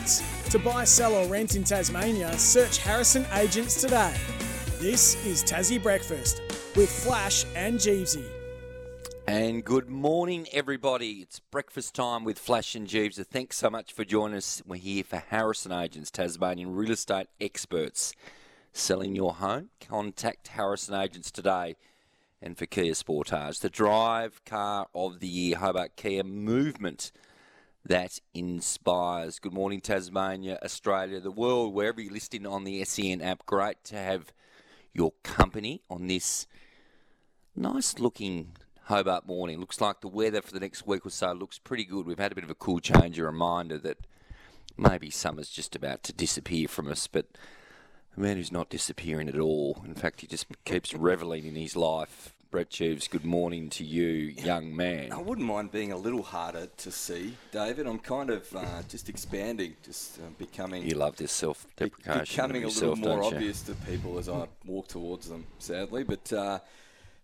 To buy, sell, or rent in Tasmania, search Harrison Agents today. This is Tassie Breakfast with Flash and Jeevesy. And good morning, everybody. It's breakfast time with Flash and Jeeves. Thanks so much for joining us. We're here for Harrison Agents, Tasmanian real estate experts. Selling your home? Contact Harrison Agents today. And for Kia Sportage, the drive car of the year, Hobart Kia movement that inspires. Good morning, Tasmania, Australia, the world, wherever you're listening on the SEN app. Great to have your company on this nice looking Hobart morning. Looks like the weather for the next week or so looks pretty good. We've had a bit of a cool change, a reminder that maybe summer's just about to disappear from us, but a man who's not disappearing at all. In fact, he just keeps reveling in his life. Brett Geeves, good morning to you, young man. I wouldn't mind being a little harder to see, David. I'm kind of uh, just expanding, just uh, becoming. You love this self-deprecation. Becoming of a little more obvious to people as I walk towards them, sadly. But uh,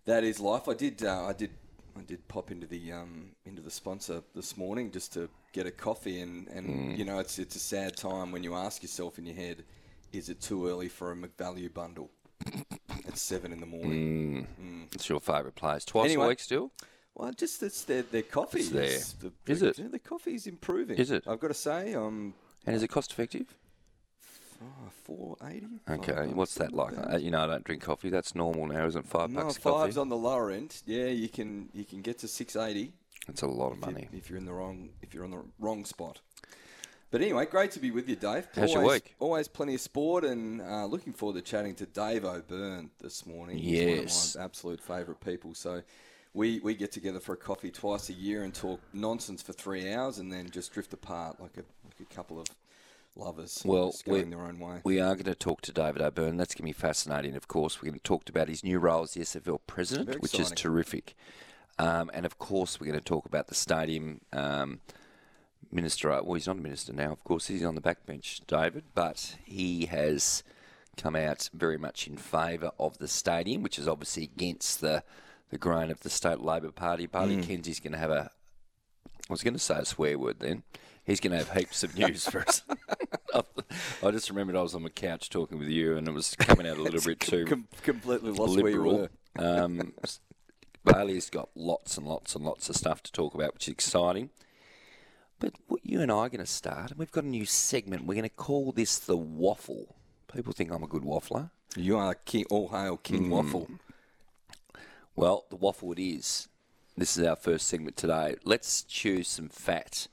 that is life. I did. Uh, I did. I did pop into the um, into the sponsor this morning just to get a coffee, and, and Mm. you know it's it's a sad time when you ask yourself in your head, is it too early for a McValue bundle? At seven in the morning. It's your favourite place. Twice Anyway. a week still? Well, just it's their their coffee. It's there. is the- Is the- it? The coffee is improving. Is it? I've got to say, um, And is it cost effective? oh, four eighty. Okay, what's that like? Uh, you know, I don't drink coffee. That's normal now, isn't it? Five No, bucks a fives coffee. on the lower end. Yeah, you can you can get to six eighty That's a lot of if, money. if you're in the wrong if you're on the wrong spot. But anyway, great to be with you, Dave. How's your always, week? Always plenty of sport, and uh, looking forward to chatting to Dave O'Byrne this morning. He's Yes. one of my absolute favourite people. So we we get together for a coffee twice a year and talk nonsense for three hours, and then just drift apart like a like a couple of lovers. Well, we- going their own way. We are going to talk to David O'Byrne. That's going to be fascinating, of course. We're going to talk about his new role as the SFL president, Very which is terrific. Um, and of course, we're going to talk about the stadium. Um, minister, well, he's not a minister now, of course, he's on the backbench, David, but he has come out very much in favour of the stadium, which is obviously against the, the grain of the state Labor Party. Barty Kenzie's going to have a, I was going to say a swear word then. He's going to have heaps of news for us. I just remembered I was on the couch talking with you, and it was coming out a little bit too Com- completely lost where you liberal. were. Um, Bailey's got lots and lots and lots of stuff to talk about, which is exciting. But what you and I are going to start, and we've got a new segment. We're going to call this the waffle. People think I'm a good waffler. You are king, all hail King Mm. Waffle. Well, the waffle it is. This is our first segment today. Let's choose some fat.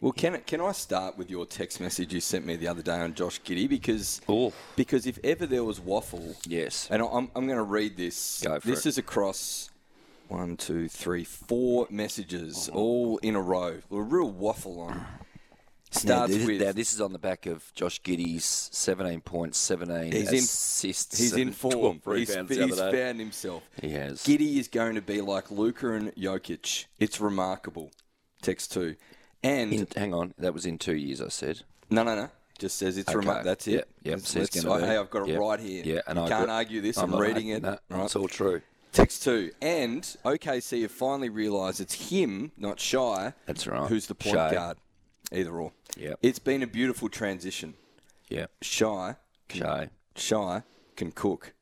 Well, can can I start with your text message you sent me the other day on Josh Giddey because Oh, because if ever there was waffle, yes. and I'm I'm going to read this. Go for this it. is across one, two, three, four messages oh all in a row. A real waffle on. Now Starts this, with now, this is on the back of Josh Giddey's 17 points, 17 He's in- he's in form. He's, he's found himself. He has. Giddey is going to be like Luka and Jokic. It's remarkable. Text two. And In, hang on, that was in two years, I said. No, no, no. Just says it's Okay. remote. That's it. Yep, yep. So gonna. Hey, I've got it Yep. right here. Yeah, and you I can't agree. argue this. I'm I'm, reading it. that. Right. It's all true. Text two. And OKC have finally realised it's him, not Shai. That's right. Who's the point guard? Either or. Yep. It's been a beautiful transition. Yeah. Shai, can. Shai can cook.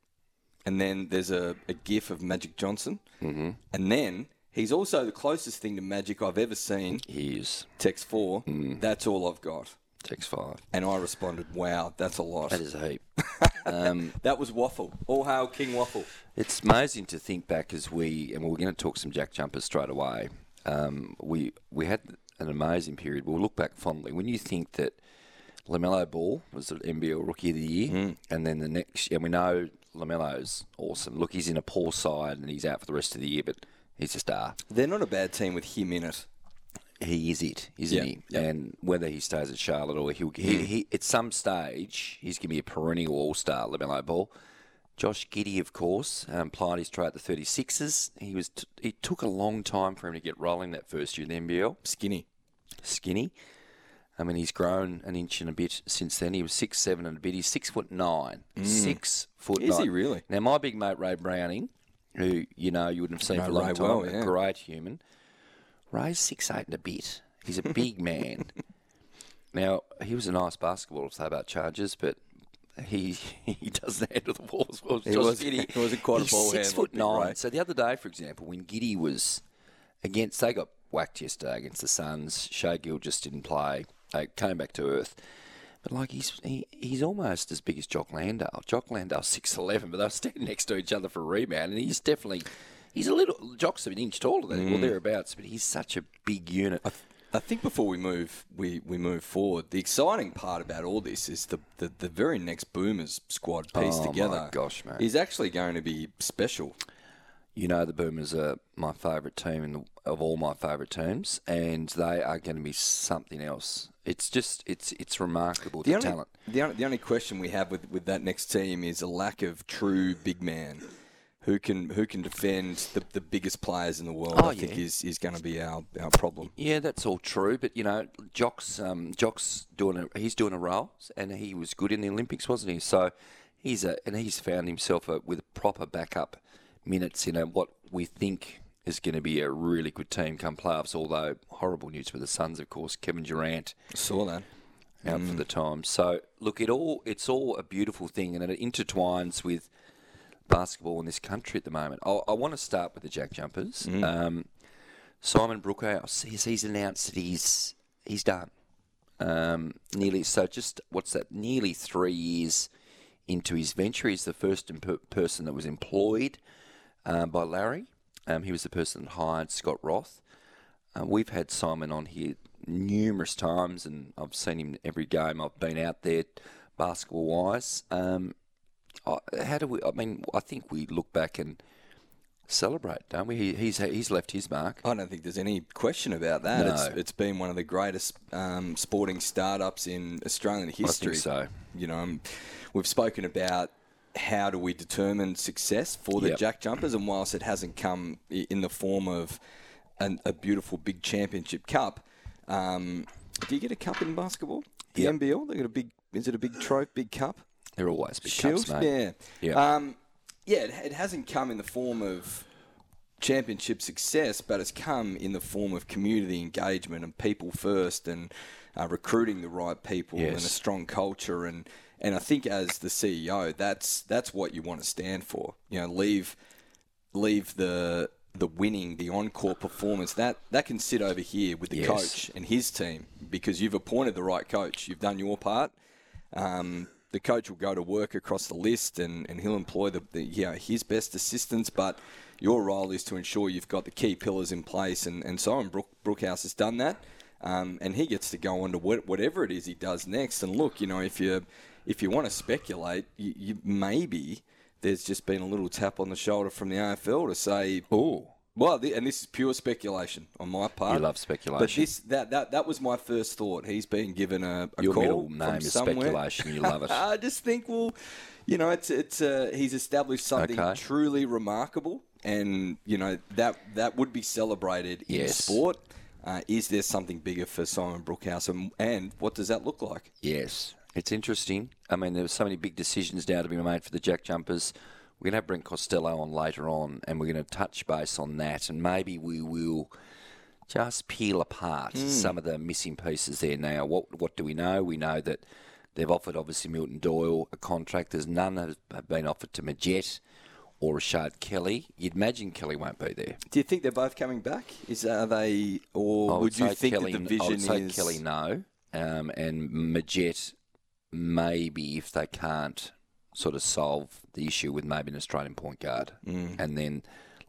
And then there's a, a gif of Magic Johnson. Mm-hmm. And then he's also the closest thing to Magic I've ever seen. He is. Text four. Mm. That's all I've got. Text five. And I responded, wow, that's a lot. That is a heap. um, That was Waffle. All hail King Waffle. it's amazing to think back as we, and we're going to talk some Jack Jumpers straight away. Um, we we had an amazing period. We'll look back fondly. When you think that LaMelo Ball was the NBL Rookie of the Year, Hmm. and then the next, and we know LaMelo's awesome. Look, he's in a poor side and he's out for the rest of the year, but he's a star. They're not a bad team with him in it. He is it, isn't Yeah, he? yeah. And whether he stays at Charlotte or he'll, he, Mm. he, at some stage, he's going to be a perennial all star, LaMelo Ball. Josh Giddy, of course, um, plied his trade at the 36ers. He was t- it took a long time for him to get rolling that first year in the NBL. Skinny. Skinny. I mean, he's grown an inch and a bit since then. He was six seven and a bit. He's six foot nine. Six foot Mm. Is nine. he really? Now, my big mate Ray Browning, who you know you wouldn't have seen for a long Ray time, well, a great human. Ray's six eight and a bit. He's a big man. Now he was a nice basketball player about charges, but he he doesn't handle the ball as well as He was- Giddey. he wasn't quite a He's ball six handler, foot nine. Ray. So the other day, for example, when Giddey was against, they got whacked yesterday against the Suns. Shea Gill just didn't play. They came back to earth. But like he's he, he's almost as big as Jock Landale. Jock Landale's six eleven, but they're standing next to each other for a rebound, and he's definitely he's a little Jock's of an inch taller than him, Mm. well thereabouts, but he's such a big unit. I think before we move, we, we move forward. The exciting part about all this is the the, the very next Boomers squad piece Oh, my together. gosh, mate. is actually going to be special. You know the Boomers are my favourite team in the, of all my favourite teams, and they are going to be something else. It's just it's it's remarkable the, The only, talent. the only the only question we have with, with that next team is a lack of true big man. Who can who can defend the, the biggest players in the world? Oh, I think is, is going to be our, our problem. Yeah, that's all true, but you know, Jock's um, Jock's doing a he's doing a role, and he was good in the Olympics, wasn't he? So he's a and he's found himself a, with proper backup minutes in a, what we think is going to be a really good team come playoffs. Although horrible news for the Suns, of course, Kevin Durant Saw that. out for the time. So look, it all it's all a beautiful thing, and it intertwines with basketball in this country at the moment. I, I want to start with the Jack Jumpers. Um, Simon Brookhouse, he's, he's announced that he's he's done. Um, nearly so, just what's that? Nearly three years into his venture, he's the first imp- person that was employed uh, by Larry. Um, he was the person that hired Scott Roth. Uh, we've had Simon on here numerous times, and I've seen him every game I've been out there, basketball wise. Um, how do we? I mean, I think we look back and celebrate, don't we? He, he's he's left his mark. I don't think there's any question about that. It's, it's been one of the greatest um, sporting startups in Australian history. so. You know, um, we've spoken about how do we determine success for the Yep. Jack Jumpers, and whilst it hasn't come i- in the form of an, a beautiful big championship cup, um, do you get a cup in basketball? The Yep. NBL, they got a big. Is it a big trophy, big cup? They're always big Shield? cups, mate. Yeah. Yeah. Um, yeah, it, it hasn't come in the form of championship success, but it's come in the form of community engagement and people first and uh, recruiting the right people and a strong culture. And, and I think as the CEO, that's that's what you want to stand for. You know, leave leave the the winning, the encore performance that that can sit over here with the Yes. coach and his team because you've appointed the right coach. You've done your part. Um, the coach will go to work across the list and, and he'll employ the, the his best assistants, but your role is to ensure you've got the key pillars in place. And, and Simon Brook, Brookhouse has done that. Um, and he gets to go on to what, whatever it is he does next. And look, you know, if you if you want to speculate, you, you maybe there's just been a little tap on the shoulder from the AFL to say, Oh, well, th- and this is pure speculation on my part. You love speculation, But this that that, that was my first thought. He's been given a, a your call middle from name is somewhere. speculation. You love it. I just think, well, you know, it's it's uh, he's established something Okay. truly remarkable, and you know that that would be celebrated in Yes. sport. Uh, is there something bigger for Simon Brookhouse, and, and what does that look like? Yes, it's interesting. I mean, there are so many big decisions now to be made for the Jack Jumpers. We're going to have Brent Costello on later on, and we're going to touch base on that, and maybe we will just peel apart some of the missing pieces there. Now, what what do we know? We know that they've offered obviously Milton Doyle a contract. There's none have, have been offered to Magette or Rashard Kelly. You'd imagine Kelly won't be there. Do you think they're both coming back? Is are they, or I would, you think Kelly, that the I would vision say is Kelly no, um, and Magette maybe if they can't sort of solve the issue with maybe an Australian point guard, Mm. and then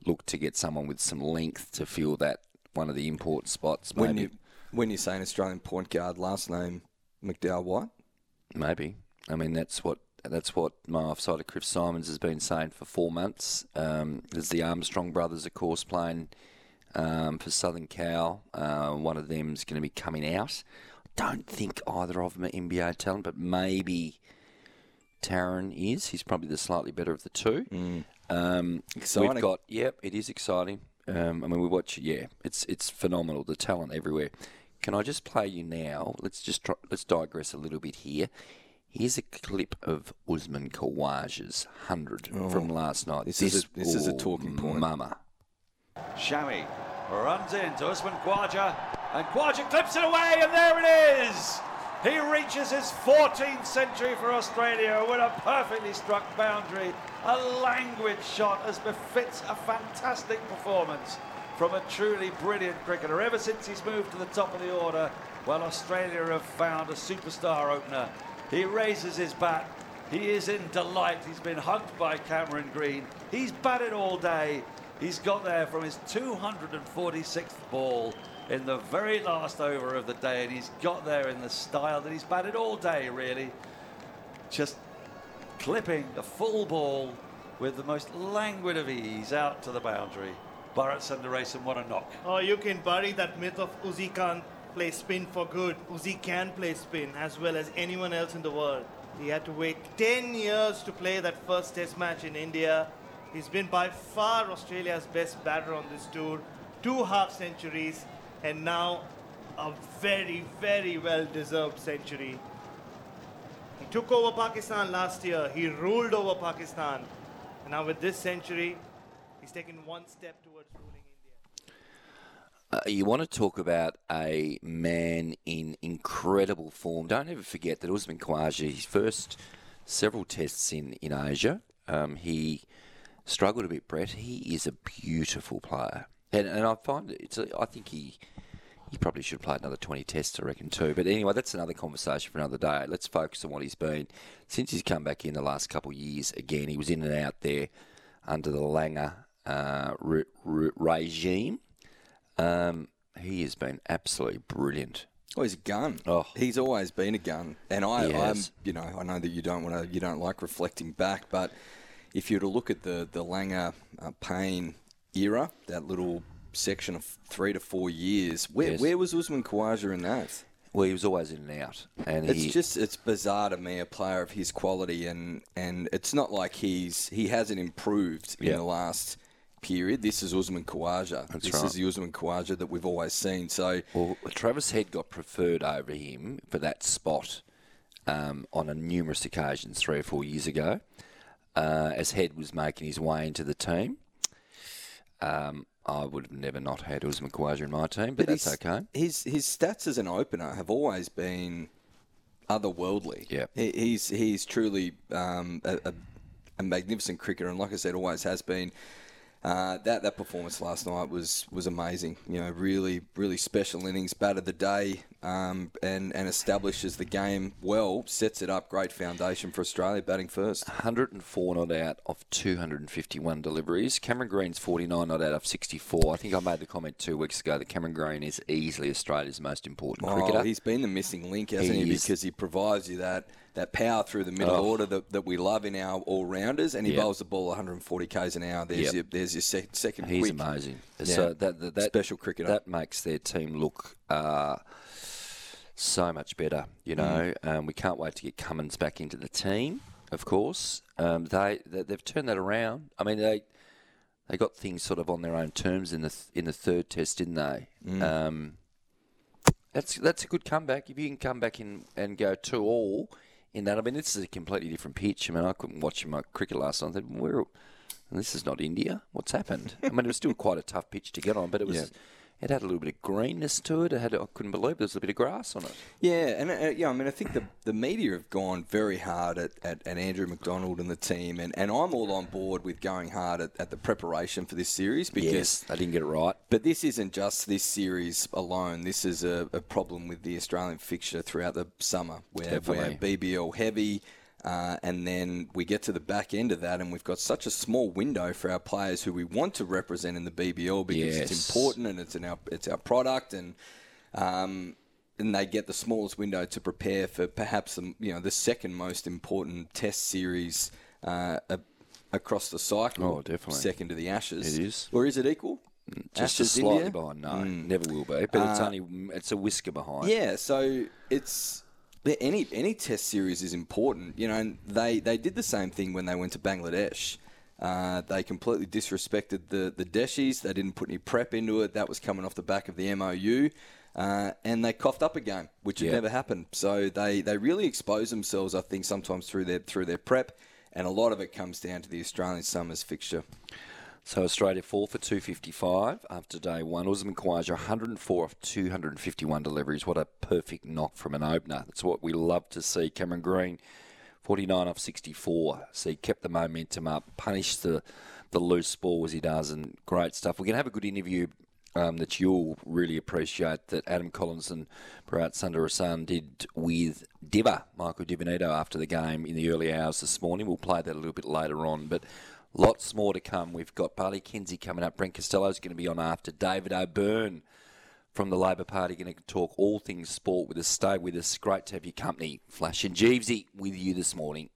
look to get someone with some length to fill that one of the import spots. when Maybe, you when you say an Australian point guard, last name McDowell White? maybe. I mean that's what. That's what my offside of Chris Simons has been saying for four months. Um, there's the Armstrong brothers, of course, playing um, for Southern Cal. Uh, one of them's going to be coming out. Don't think either of them are NBA talent, but maybe Taran is. He's probably the slightly better of the two. Um, Exciting. We've got, yep, it is exciting. Um, I mean, we watch, yeah, it's it's phenomenal. The talent everywhere. Can I just play you now? Let's just try, let's digress a little bit here. Here's a clip of Usman Khawaja's hundred from last night. Oh, this is a- this is a oh, talking point. Mama. Shami runs into Usman Khawaja, and Khwaja clips it away, and there it is! He reaches his 14th century for Australia with a perfectly struck boundary, a languid shot as befits a fantastic performance from a truly brilliant cricketer. Ever since he's moved to the top of the order, well, Australia have found a superstar opener. He raises his bat. He is in delight. He's been hugged by Cameron Green. He's batted all day. He's got there from his 246th ball in the very last over of the day, and he's got there in the style that he's batted all day, really. Just clipping a full ball with the most languid of ease out to the boundary. Bharat Sundaresan, what a knock. Oh, you can bury that myth of Uzi can't play spin for good. Uzi can play spin as well as anyone else in the world. He had to wait 10 years to play that first test match in India. He's been by far Australia's best batter on this tour. Two half centuries and now a very, very well deserved century. He took over Pakistan last year. He ruled over Pakistan. And now with this century, he's taken one step towards ruling India. Uh, you want to talk about a man in incredible form. Don't ever forget that Usman Khawaja, his first several tests in, in Asia, um, he struggled a bit, Brett. He is a beautiful player. And, and I find it's a, I think he he probably should have played another 20 tests, I reckon, too. But anyway, that's another conversation for another day. Let's focus on what he's been. Since he's come back in the last couple of years, again, he was in and out there under the Langer uh, re- re- regime. Um, he has been absolutely brilliant. Oh, he's a gun. Oh. He's always been a gun, and I, I'm, you know, I know that you don't want to, you don't like reflecting back, but if you were to look at the the Langer uh, Paine era, that little section of three to four years, where Yes. where was Usman Khawaja in that? Well, he was always in and out, and It's he, just it's bizarre to me, a player of his quality, and and it's not like he's he hasn't improved in the last period. This is Usman Khawaja. That's this right. is the Usman Khawaja that we've always seen. So Well, Travis Head got preferred over him for that spot um, on a numerous occasions three or four years ago, uh, as Head was making his way into the team. Um, I would have never not had Usman Khawaja in my team, but, that's his, okay. His his stats as an opener have always been otherworldly. Yeah. He, he's he's truly um, a, a, a magnificent cricketer, and like I said, always has been. Uh, that that performance last night was was amazing. You know, really really special innings, bat of the day, um, and and establishes the game well. Sets it up, great foundation for Australia batting first. 104 not out of 251 deliveries. Cameron Green's 49 not out of 64. I think I made the comment two weeks ago that Cameron Green is easily Australia's most important cricketer. Oh, he's been the missing link, hasn't he? He. Because he provides you that, that power through the middle Oh. order that, that we love in our all rounders, and he Yeah. bowls the ball 140 k's an hour. There's Yep. your there's your sec- second He's quick. amazing. Yeah. So that, that, that Special cricketer. That makes their team look uh, so much better. You know, Mm. um, we can't wait to get Cummins back into the team. Of course, um, they, they they've turned that around. I mean, they they got things sort of on their own terms in the th- in the third test, didn't they? Mm. Um, that's that's a good comeback. If you can come back in and go two all in that, I mean, this is a completely different pitch. I mean, I couldn't watch my cricket last night. I thought, where? This is not India. What's happened? I mean, it was still quite a tough pitch to get on, but it was. Yeah. It had a little bit of greenness to it. it had, I couldn't believe there was a bit of grass on it. Yeah, and uh, yeah, I mean, I think the, the media have gone very hard at, at, at Andrew McDonald and the team, and, and I'm all on board with going hard at, at the preparation for this series because Yes, they didn't get it right. But this isn't just this series alone. This is a, a problem with the Australian fixture throughout the summer, where Definitely. we're BBL heavy, uh, and then we get to the back end of that, and we've got such a small window for our players who we want to represent in the BBL because Yes. it's important and it's in our it's our product, and um, and they get the smallest window to prepare for perhaps the, you know the second most important Test series. Uh, a- Across the cycle, Oh, definitely. second to the Ashes. It is. or is it equal? Just Ashes, slightly India? behind. No, never will be. But it's only it's a whisker behind. Yeah, so it's any any test series is important, you know. And they they did the same thing when they went to Bangladesh. Uh, they completely disrespected the the Deshis. They didn't put any prep into it. That was coming off the back of the MOU. Uh, and they coughed up a game, which had Yeah. never happened. So they, they really expose themselves, I think, sometimes through their through their prep, and a lot of it comes down to the Australian Summers fixture. So Australia four for 255 after day one. Usman Khawaja 104 off 251 deliveries. What a perfect knock from an opener. That's what we love to see. Cameron Green 49 off 64. So he kept the momentum up, punished the, the loose ball as he does, and great stuff. We're going to have a good interview um, that you'll really appreciate that Adam Collins and Bharat Sundaresan did with Diva, Michael Di Venuto, after the game in the early hours this morning. We'll play that a little bit later on, but lots more to come. We've got Barley Kenzie coming up. Brent Costello's going to be on after. David O'Byrne from the Labor Party going to talk all things sport with us. Stay with us. Great to have your company. Flash and Jeevesy with you this morning.